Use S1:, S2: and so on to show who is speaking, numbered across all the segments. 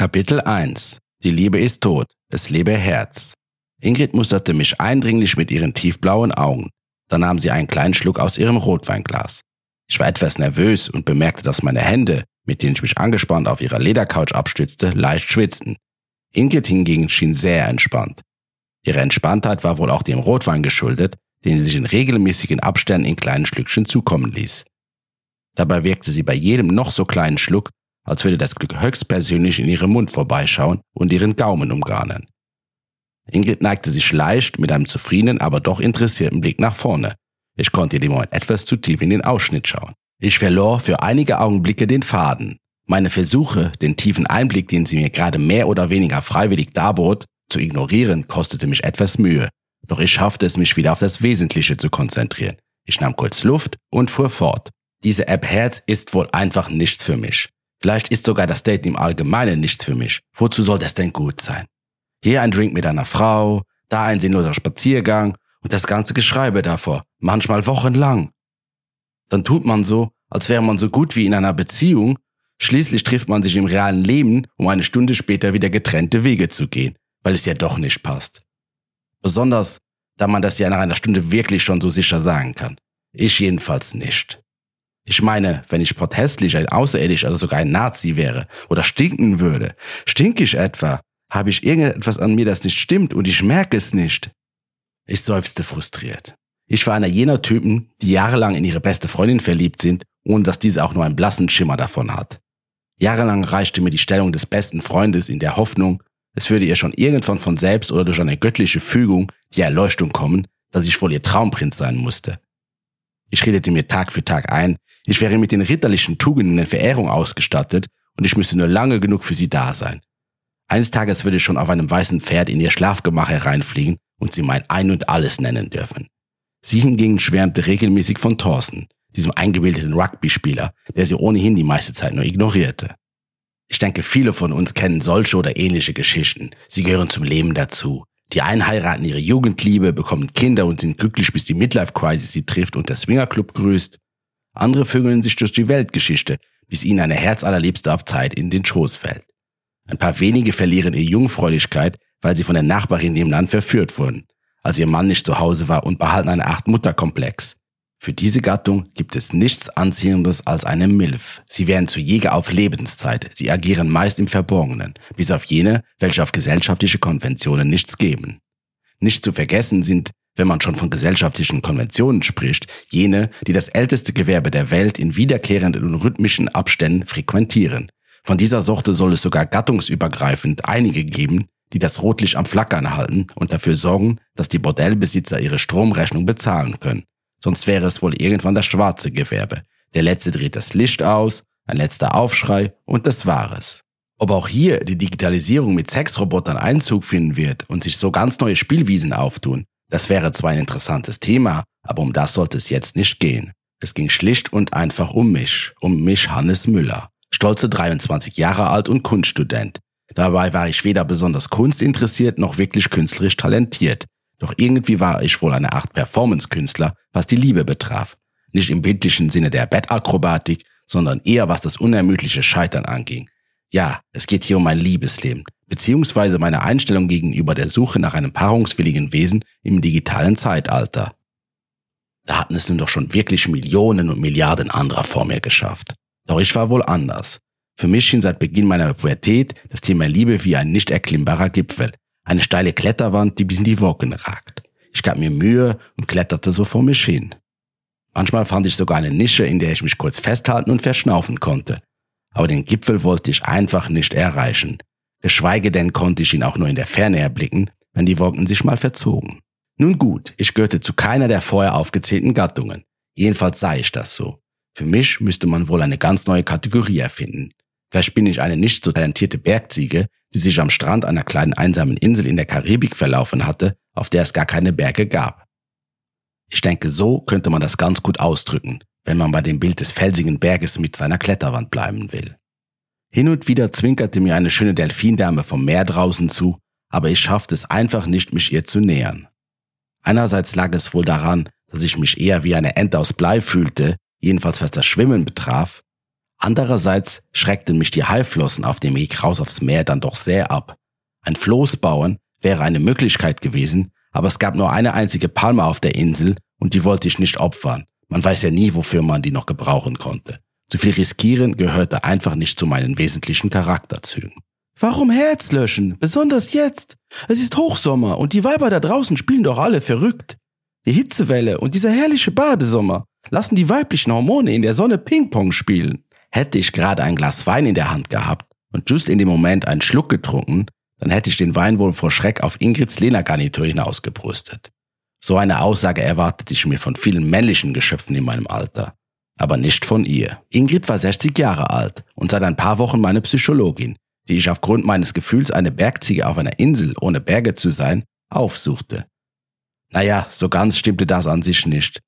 S1: Kapitel 1 Die Liebe ist tot, es lebe Herz. Ingrid musterte mich eindringlich mit ihren tiefblauen Augen. Dann nahm sie einen kleinen Schluck aus ihrem Rotweinglas. Ich war etwas nervös und bemerkte, dass meine Hände, mit denen ich mich angespannt auf ihrer Ledercouch abstützte, leicht schwitzten. Ingrid hingegen schien sehr entspannt. Ihre Entspanntheit war wohl auch dem Rotwein geschuldet, den sie sich in regelmäßigen Abständen in kleinen Schlückchen zukommen ließ. Dabei wirkte sie bei jedem noch so kleinen Schluck als würde das Glück höchstpersönlich in ihrem Mund vorbeischauen und ihren Gaumen umgarnen. Ingrid neigte sich leicht mit einem zufriedenen, aber doch interessierten Blick nach vorne. Ich konnte ihr dem Moment etwas zu tief in den Ausschnitt schauen. Ich verlor für einige Augenblicke den Faden. Meine Versuche, den tiefen Einblick, den sie mir gerade mehr oder weniger freiwillig darbot, zu ignorieren, kostete mich etwas Mühe. Doch ich schaffte es, mich wieder auf das Wesentliche zu konzentrieren. Ich nahm kurz Luft und fuhr fort. Diese App Herz ist wohl einfach nichts für mich. Vielleicht ist sogar das Date im Allgemeinen nichts für mich. Wozu soll das denn gut sein? Hier ein Drink mit einer Frau, da ein sinnloser Spaziergang und das ganze Geschreibe davor, manchmal wochenlang. Dann tut man so, als wäre man so gut wie in einer Beziehung, schließlich trifft man sich im realen Leben, um eine Stunde später wieder getrennte Wege zu gehen, weil es ja doch nicht passt. Besonders, da man das ja nach einer Stunde wirklich schon so sicher sagen kann. Ich jedenfalls nicht. Ich meine, wenn ich protestlich ein Außerirdischer oder sogar ein Nazi wäre oder stinken würde, stink ich etwa? Habe ich irgendetwas an mir, das nicht stimmt und ich merke es nicht? Ich seufzte frustriert. Ich war einer jener Typen, die jahrelang in ihre beste Freundin verliebt sind, ohne dass diese auch nur einen blassen Schimmer davon hat. Jahrelang reichte mir die Stellung des besten Freundes in der Hoffnung, es würde ihr schon irgendwann von selbst oder durch eine göttliche Fügung die Erleuchtung kommen, dass ich wohl ihr Traumprinz sein musste. Ich redete mir Tag für Tag ein, ich wäre mit den ritterlichen Tugenden der Verehrung ausgestattet und ich müsste nur lange genug für sie da sein. Eines Tages würde ich schon auf einem weißen Pferd in ihr Schlafgemach hereinfliegen und sie mein Ein und Alles nennen dürfen. Sie hingegen schwärmte regelmäßig von Thorsten, diesem eingebildeten Rugby-Spieler, der sie ohnehin die meiste Zeit nur ignorierte. Ich denke, viele von uns kennen solche oder ähnliche Geschichten. Sie gehören zum Leben dazu. Die einen heiraten ihre Jugendliebe, bekommen Kinder und sind glücklich, bis die Midlife-Crisis sie trifft und der Swingerclub grüßt. Andere vögeln sich durch die Weltgeschichte, bis ihnen eine Herzallerliebste auf Zeit in den Schoß fällt. Ein paar wenige verlieren ihre Jungfräulichkeit, weil sie von der Nachbarin nebenan verführt wurden, als ihr Mann nicht zu Hause war und behalten eine Art Mutterkomplex. Für diese Gattung gibt es nichts Anziehendes als eine Milf. Sie werden zu Jäger auf Lebenszeit. Sie agieren meist im Verborgenen, bis auf jene, welche auf gesellschaftliche Konventionen nichts geben. Nicht zu vergessen sind wenn man schon von gesellschaftlichen Konventionen spricht, jene, die das älteste Gewerbe der Welt in wiederkehrenden und rhythmischen Abständen frequentieren. Von dieser Sorte soll es sogar gattungsübergreifend einige geben, die das Rotlicht am Flackern halten und dafür sorgen, dass die Bordellbesitzer ihre Stromrechnung bezahlen können. Sonst wäre es wohl irgendwann das schwarze Gewerbe. Der letzte dreht das Licht aus, ein letzter Aufschrei und das war es. Ob auch hier die Digitalisierung mit Sexrobotern Einzug finden wird und sich so ganz neue Spielwiesen auftun, das wäre zwar ein interessantes Thema, aber um das sollte es jetzt nicht gehen. Es ging schlicht und einfach um mich, um mich Hannes Müller, stolze 23 Jahre alt und Kunststudent. Dabei war ich weder besonders kunstinteressiert noch wirklich künstlerisch talentiert. Doch irgendwie war ich wohl eine Art Performance-Künstler, was die Liebe betraf. Nicht im bildlichen Sinne der Bettakrobatik, sondern eher was das unermüdliche Scheitern anging. Ja, es geht hier um mein Liebesleben beziehungsweise meine Einstellung gegenüber der Suche nach einem paarungswilligen Wesen im digitalen Zeitalter. Da hatten es nun doch schon wirklich Millionen und Milliarden anderer vor mir geschafft. Doch ich war wohl anders. Für mich schien seit Beginn meiner Pubertät das Thema Liebe wie ein nicht erklimmbarer Gipfel, eine steile Kletterwand, die bis in die Wolken ragt. Ich gab mir Mühe und kletterte so vor mich hin. Manchmal fand ich sogar eine Nische, in der ich mich kurz festhalten und verschnaufen konnte. Aber den Gipfel wollte ich einfach nicht erreichen. Geschweige denn konnte ich ihn auch nur in der Ferne erblicken, wenn die Wolken sich mal verzogen. Nun gut, ich gehörte zu keiner der vorher aufgezählten Gattungen. Jedenfalls sah ich das so. Für mich müsste man wohl eine ganz neue Kategorie erfinden. Vielleicht bin ich eine nicht so talentierte Bergziege, die sich am Strand einer kleinen einsamen Insel in der Karibik verlaufen hatte, auf der es gar keine Berge gab. Ich denke, so könnte man das ganz gut ausdrücken, wenn man bei dem Bild des felsigen Berges mit seiner Kletterwand bleiben will. Hin und wieder zwinkerte mir eine schöne Delfindame vom Meer draußen zu, aber ich schaffte es einfach nicht, mich ihr zu nähern. Einerseits lag es wohl daran, dass ich mich eher wie eine Ente aus Blei fühlte, jedenfalls was das Schwimmen betraf. Andererseits schreckten mich die Haiflossen auf dem Weg raus aufs Meer dann doch sehr ab. Ein Floß bauen wäre eine Möglichkeit gewesen, aber es gab nur eine einzige Palme auf der Insel und die wollte ich nicht opfern. Man weiß ja nie, wofür man die noch gebrauchen konnte. Zu viel riskieren gehörte einfach nicht zu meinen wesentlichen Charakterzügen. Warum Herz löschen? Besonders jetzt. Es ist Hochsommer und die Weiber da draußen spielen doch alle verrückt. Die Hitzewelle und dieser herrliche Badesommer lassen die weiblichen Hormone in der Sonne Ping-Pong spielen. Hätte ich gerade ein Glas Wein in der Hand gehabt und just in dem Moment einen Schluck getrunken, dann hätte ich den Wein wohl vor Schreck auf Ingrids Lena-Garnitur hinausgebrüstet. So eine Aussage erwartete ich mir von vielen männlichen Geschöpfen in meinem Alter, aber nicht von ihr. Ingrid war 60 Jahre alt und seit ein paar Wochen meine Psychologin, die ich aufgrund meines Gefühls, eine Bergziege auf einer Insel ohne Berge zu sein, aufsuchte. Naja, so ganz stimmte das an sich nicht.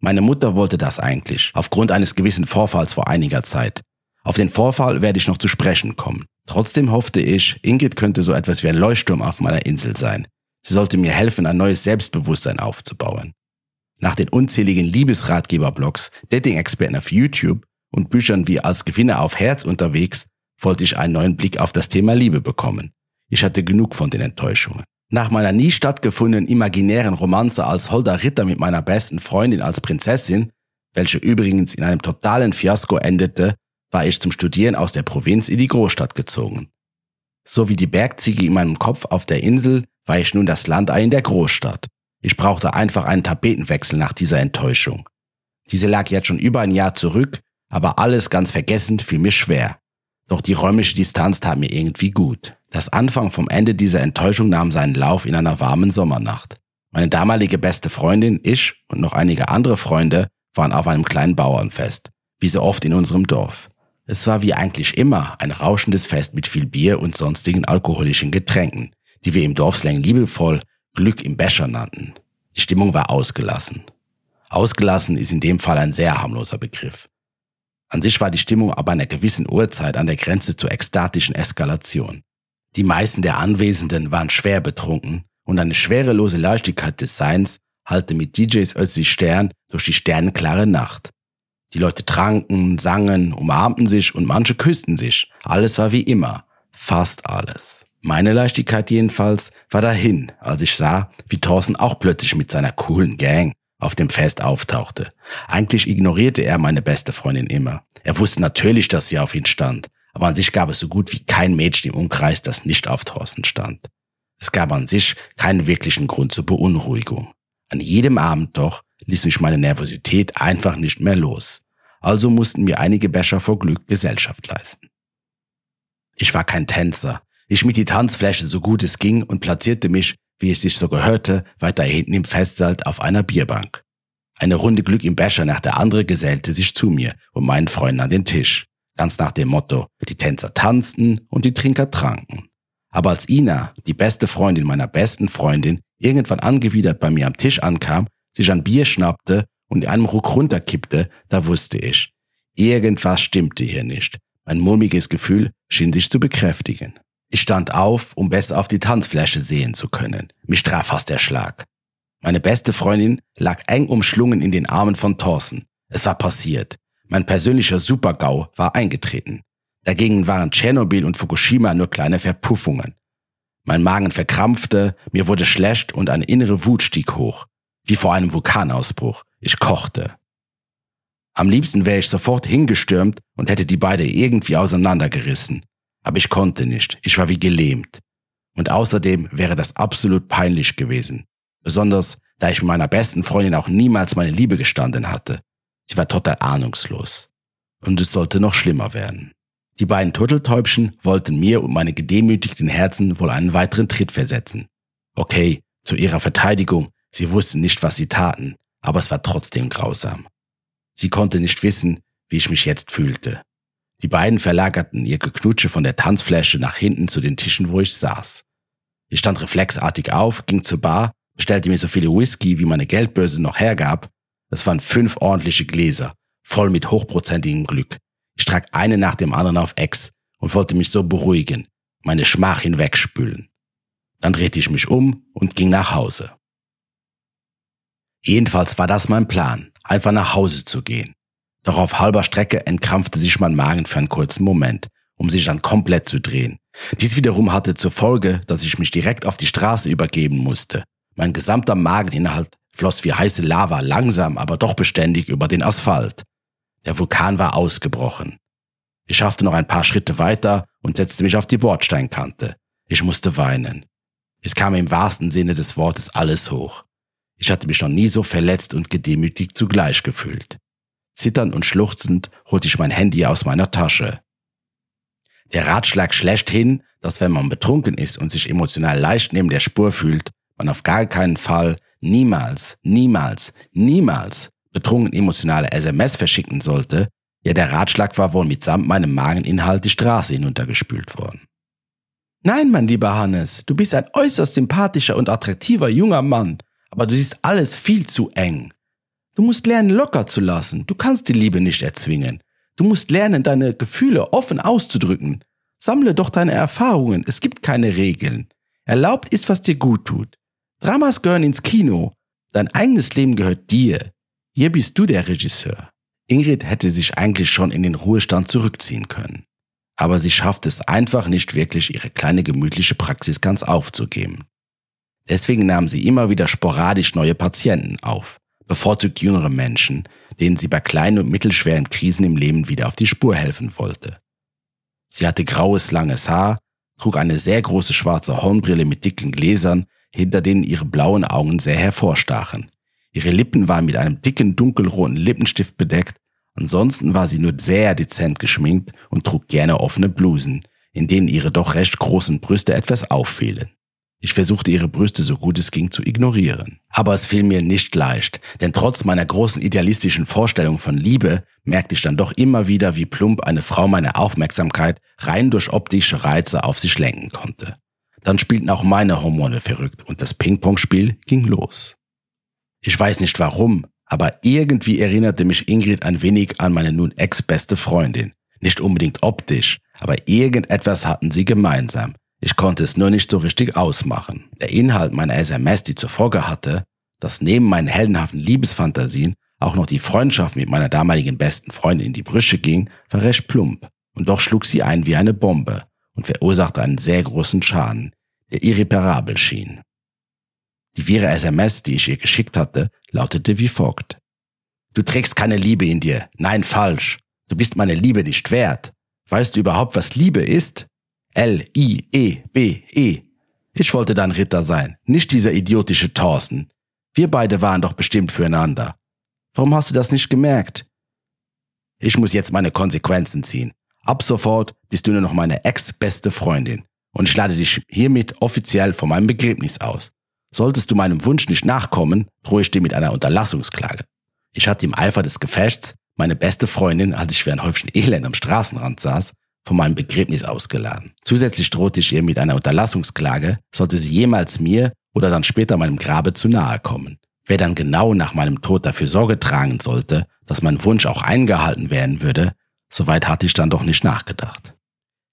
S1: Meine Mutter wollte das eigentlich, aufgrund eines gewissen Vorfalls vor einiger Zeit. Auf den Vorfall werde ich noch zu sprechen kommen. Trotzdem hoffte ich, Ingrid könnte so etwas wie ein Leuchtturm auf meiner Insel sein. Sie sollte mir helfen, ein neues Selbstbewusstsein aufzubauen. Nach den unzähligen Liebesratgeberblogs, Dating-Experten auf YouTube und Büchern wie Als Gewinner auf Herz unterwegs, wollte ich einen neuen Blick auf das Thema Liebe bekommen. Ich hatte genug von den Enttäuschungen. Nach meiner nie stattgefundenen imaginären Romanze als holder Ritter mit meiner besten Freundin als Prinzessin, welche übrigens in einem totalen Fiasko endete, war ich zum Studieren aus der Provinz in die Großstadt gezogen. So wie die Bergziege in meinem Kopf auf der Insel, war ich nun das Landei in der Großstadt. Ich brauchte einfach einen Tapetenwechsel nach dieser Enttäuschung. Diese lag jetzt schon über ein Jahr zurück, aber alles ganz vergessen fiel mir schwer. Doch die räumliche Distanz tat mir irgendwie gut. Das Anfang vom Ende dieser Enttäuschung nahm seinen Lauf in einer warmen Sommernacht. Meine damalige beste Freundin, ich und noch einige andere Freunde waren auf einem kleinen Bauernfest, wie so oft in unserem Dorf. Es war wie eigentlich immer ein rauschendes Fest mit viel Bier und sonstigen alkoholischen Getränken, die wir im Dorfslang liebevoll Glück im Becher nannten. Die Stimmung war ausgelassen. Ausgelassen ist in dem Fall ein sehr harmloser Begriff. An sich war die Stimmung aber einer gewissen Uhrzeit an der Grenze zur ekstatischen Eskalation. Die meisten der Anwesenden waren schwer betrunken und eine schwerelose Leichtigkeit des Seins hallte mit DJs Ötzi Stern durch die sternenklare Nacht. Die Leute tranken, sangen, umarmten sich und manche küssten sich. Alles war wie immer. Fast alles. Meine Leichtigkeit jedenfalls war dahin, als ich sah, wie Thorsten auch plötzlich mit seiner coolen Gang auf dem Fest auftauchte. Eigentlich ignorierte er meine beste Freundin immer. Er wusste natürlich, dass sie auf ihn stand, aber an sich gab es so gut wie kein Mädchen im Umkreis, das nicht auf Thorsten stand. Es gab an sich keinen wirklichen Grund zur Beunruhigung. An jedem Abend doch ließ mich meine Nervosität einfach nicht mehr los. Also mussten mir einige Becher vor Glück Gesellschaft leisten. Ich war kein Tänzer. Ich schmied die Tanzfläche so gut es ging und platzierte mich, wie es sich so gehörte, weiter hinten im Festsaal auf einer Bierbank. Eine Runde Glück im Becher nach der andere gesellte sich zu mir und meinen Freunden an den Tisch. Ganz nach dem Motto, die Tänzer tanzten und die Trinker tranken. Aber als Ina, die beste Freundin meiner besten Freundin, irgendwann angewidert bei mir am Tisch ankam, sich ein Bier schnappte und in einem Ruck runterkippte, da wusste ich, irgendwas stimmte hier nicht. Mein mulmiges Gefühl schien sich zu bekräftigen. Ich stand auf, um besser auf die Tanzfläche sehen zu können. Mich traf fast der Schlag. Meine beste Freundin lag eng umschlungen in den Armen von Thorsten. Es war passiert. Mein persönlicher Supergau war eingetreten. Dagegen waren Tschernobyl und Fukushima nur kleine Verpuffungen. Mein Magen verkrampfte, mir wurde schlecht und eine innere Wut stieg hoch. Wie vor einem Vulkanausbruch. Ich kochte. Am liebsten wäre ich sofort hingestürmt und hätte die beide irgendwie auseinandergerissen. Aber ich konnte nicht. Ich war wie gelähmt. Und außerdem wäre das absolut peinlich gewesen. Besonders, da ich meiner besten Freundin auch niemals meine Liebe gestanden hatte. Sie war total ahnungslos. Und es sollte noch schlimmer werden. Die beiden Turteltäubchen wollten mir und meine gedemütigten Herzen wohl einen weiteren Tritt versetzen. Okay, zu ihrer Verteidigung, sie wussten nicht, was sie taten, aber es war trotzdem grausam. Sie konnte nicht wissen, wie ich mich jetzt fühlte. Die beiden verlagerten ihr Geknutsche von der Tanzfläche nach hinten zu den Tischen, wo ich saß. Ich stand reflexartig auf, ging zur Bar bestellte mir so viele Whisky, wie meine Geldbörse noch hergab. Es waren fünf ordentliche Gläser, voll mit hochprozentigem Glück. Ich trank eine nach dem anderen auf Ex und wollte mich so beruhigen, meine Schmach hinwegspülen. Dann drehte ich mich um und ging nach Hause. Jedenfalls war das mein Plan, einfach nach Hause zu gehen. Doch auf halber Strecke entkrampfte sich mein Magen für einen kurzen Moment, um sich dann komplett zu drehen. Dies wiederum hatte zur Folge, dass ich mich direkt auf die Straße übergeben musste. Mein gesamter Mageninhalt floss wie heiße Lava langsam, aber doch beständig über den Asphalt. Der Vulkan war ausgebrochen. Ich schaffte noch ein paar Schritte weiter und setzte mich auf die Bordsteinkante. Ich musste weinen. Es kam im wahrsten Sinne des Wortes alles hoch. Ich hatte mich noch nie so verletzt und gedemütigt zugleich gefühlt. Zitternd und schluchzend holte ich mein Handy aus meiner Tasche. Der Ratschlag schlechthin, dass wenn man betrunken ist und sich emotional leicht neben der Spur fühlt, man auf gar keinen Fall, niemals, niemals, niemals betrunken emotionale SMS verschicken sollte, ja der Ratschlag war wohl mitsamt meinem Mageninhalt die Straße hinuntergespült worden. Nein, mein lieber Hannes, du bist ein äußerst sympathischer und attraktiver junger Mann, aber du siehst alles viel zu eng. Du musst lernen, locker zu lassen. Du kannst die Liebe nicht erzwingen. Du musst lernen, deine Gefühle offen auszudrücken. Sammle doch deine Erfahrungen. Es gibt keine Regeln. Erlaubt ist, was dir gut tut. Dramas gehören ins Kino. Dein eigenes Leben gehört dir. Hier bist du der Regisseur. Ingrid hätte sich eigentlich schon in den Ruhestand zurückziehen können. Aber sie schafft es einfach nicht wirklich, ihre kleine gemütliche Praxis ganz aufzugeben. Deswegen nahm sie immer wieder sporadisch neue Patienten auf, bevorzugt jüngere Menschen, denen sie bei kleinen und mittelschweren Krisen im Leben wieder auf die Spur helfen wollte. Sie hatte graues, langes Haar, trug eine sehr große schwarze Hornbrille mit dicken Gläsern, hinter denen ihre blauen Augen sehr hervorstachen. Ihre Lippen waren mit einem dicken, dunkelroten Lippenstift bedeckt, ansonsten war sie nur sehr dezent geschminkt und trug gerne offene Blusen, in denen ihre doch recht großen Brüste etwas auffielen. Ich versuchte ihre Brüste so gut es ging zu ignorieren. Aber es fiel mir nicht leicht, denn trotz meiner großen idealistischen Vorstellung von Liebe merkte ich dann doch immer wieder, wie plump eine Frau meine Aufmerksamkeit rein durch optische Reize auf sich lenken konnte. Dann spielten auch meine Hormone verrückt und das Ping-Pong-Spiel ging los. Ich weiß nicht warum, aber irgendwie erinnerte mich Ingrid ein wenig an meine nun ex-beste Freundin. Nicht unbedingt optisch, aber irgendetwas hatten sie gemeinsam, ich konnte es nur nicht so richtig ausmachen. Der Inhalt meiner SMS, die zur Folge hatte, dass neben meinen heldenhaften Liebesfantasien auch noch die Freundschaft mit meiner damaligen besten Freundin in die Brüche ging, war recht plump. Und doch schlug sie ein wie eine Bombe und verursachte einen sehr großen Schaden, der irreparabel schien. Die wirre SMS, die ich ihr geschickt hatte, lautete wie folgt. Du trägst keine Liebe in dir. Nein, falsch. Du bist meine Liebe nicht wert. Weißt du überhaupt, was Liebe ist? L-I-E-B-E. Ich wollte dein Ritter sein, nicht dieser idiotische Thorsten. Wir beide waren doch bestimmt füreinander. Warum hast du das nicht gemerkt? Ich muss jetzt meine Konsequenzen ziehen. Ab sofort bist du nur noch meine ex-beste Freundin und ich lade dich hiermit offiziell von meinem Begräbnis aus. Solltest du meinem Wunsch nicht nachkommen, drohe ich dir mit einer Unterlassungsklage. Ich hatte im Eifer des Gefechts meine beste Freundin, als ich für ein Häufchen Elend am Straßenrand saß, von meinem Begräbnis ausgeladen. Zusätzlich drohte ich ihr mit einer Unterlassungsklage, sollte sie jemals mir oder dann später meinem Grabe zu nahe kommen. Wer dann genau nach meinem Tod dafür Sorge tragen sollte, dass mein Wunsch auch eingehalten werden würde, soweit hatte ich dann doch nicht nachgedacht.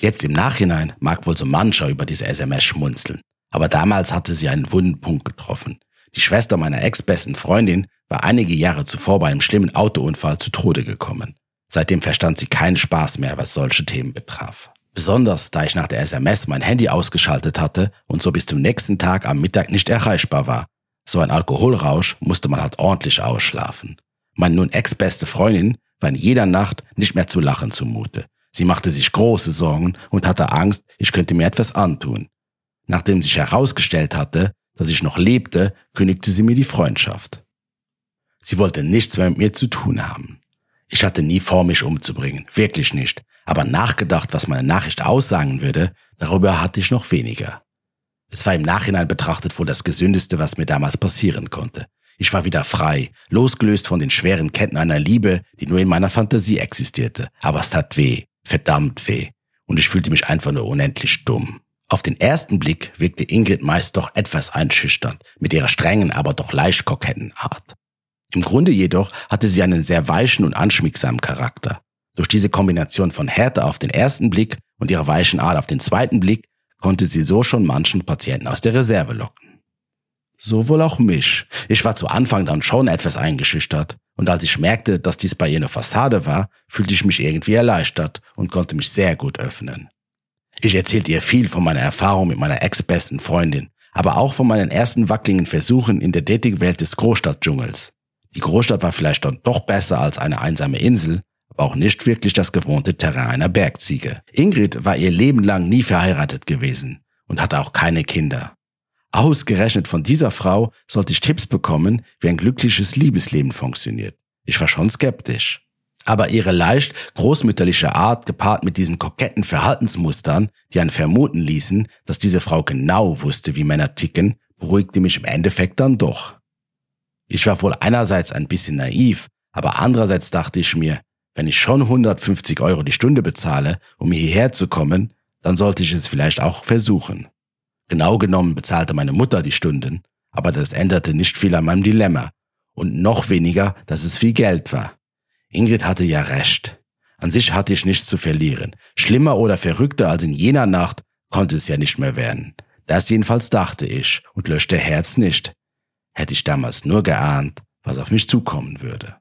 S1: Jetzt im Nachhinein mag wohl so mancher über diese SMS schmunzeln, aber damals hatte sie einen wunden Punkt getroffen. Die Schwester meiner ex-besten Freundin war einige Jahre zuvor bei einem schlimmen Autounfall zu Tode gekommen. Seitdem verstand sie keinen Spaß mehr, was solche Themen betraf. Besonders da ich nach der SMS mein Handy ausgeschaltet hatte und so bis zum nächsten Tag am Mittag nicht erreichbar war. So ein Alkoholrausch musste man halt ordentlich ausschlafen. Meine nun ex-beste Freundin war in jeder Nacht nicht mehr zu lachen zumute. Sie machte sich große Sorgen und hatte Angst, ich könnte mir etwas antun. Nachdem sich herausgestellt hatte, dass ich noch lebte, kündigte sie mir die Freundschaft. Sie wollte nichts mehr mit mir zu tun haben. Ich hatte nie vor, mich umzubringen, wirklich nicht. Aber nachgedacht, was meine Nachricht aussagen würde, darüber hatte ich noch weniger. Es war im Nachhinein betrachtet wohl das Gesündeste, was mir damals passieren konnte. Ich war wieder frei, losgelöst von den schweren Ketten einer Liebe, die nur in meiner Fantasie existierte. Aber es tat weh, verdammt weh. Und ich fühlte mich einfach nur unendlich dumm. Auf den ersten Blick wirkte Ingrid meist doch etwas einschüchternd, mit ihrer strengen, aber doch leicht koketten Art. Im Grunde jedoch hatte sie einen sehr weichen und anschmiegsamen Charakter. Durch diese Kombination von Härte auf den ersten Blick und ihrer weichen Art auf den zweiten Blick konnte sie so schon manchen Patienten aus der Reserve locken. So wohl auch mich. Ich war zu Anfang dann schon etwas eingeschüchtert Und als ich merkte, dass dies bei ihr eine Fassade war, fühlte ich mich irgendwie erleichtert und konnte mich sehr gut öffnen. Ich erzählte ihr viel von meiner Erfahrung mit meiner ex-besten Freundin, aber auch von meinen ersten wackeligen Versuchen in der Datingwelt des Großstadtdschungels. Die Großstadt war vielleicht dann doch besser als eine einsame Insel, aber auch nicht wirklich das gewohnte Terrain einer Bergziege. Ingrid war ihr Leben lang nie verheiratet gewesen und hatte auch keine Kinder. Ausgerechnet von dieser Frau sollte ich Tipps bekommen, wie ein glückliches Liebesleben funktioniert. Ich war schon skeptisch. Aber ihre leicht großmütterliche Art gepaart mit diesen koketten Verhaltensmustern, die einen vermuten ließen, dass diese Frau genau wusste, wie Männer ticken, beruhigte mich im Endeffekt dann doch. Ich war wohl einerseits ein bisschen naiv, aber andererseits dachte ich mir, wenn ich schon 150 Euro die Stunde bezahle, um hierher zu kommen, dann sollte ich es vielleicht auch versuchen. Genau genommen bezahlte meine Mutter die Stunden, aber das änderte nicht viel an meinem Dilemma und noch weniger, dass es viel Geld war. Ingrid hatte ja recht. An sich hatte ich nichts zu verlieren. Schlimmer oder verrückter als in jener Nacht konnte es ja nicht mehr werden. Das jedenfalls dachte ich und löschte Herz nicht. Hätte ich damals nur geahnt, was auf mich zukommen würde.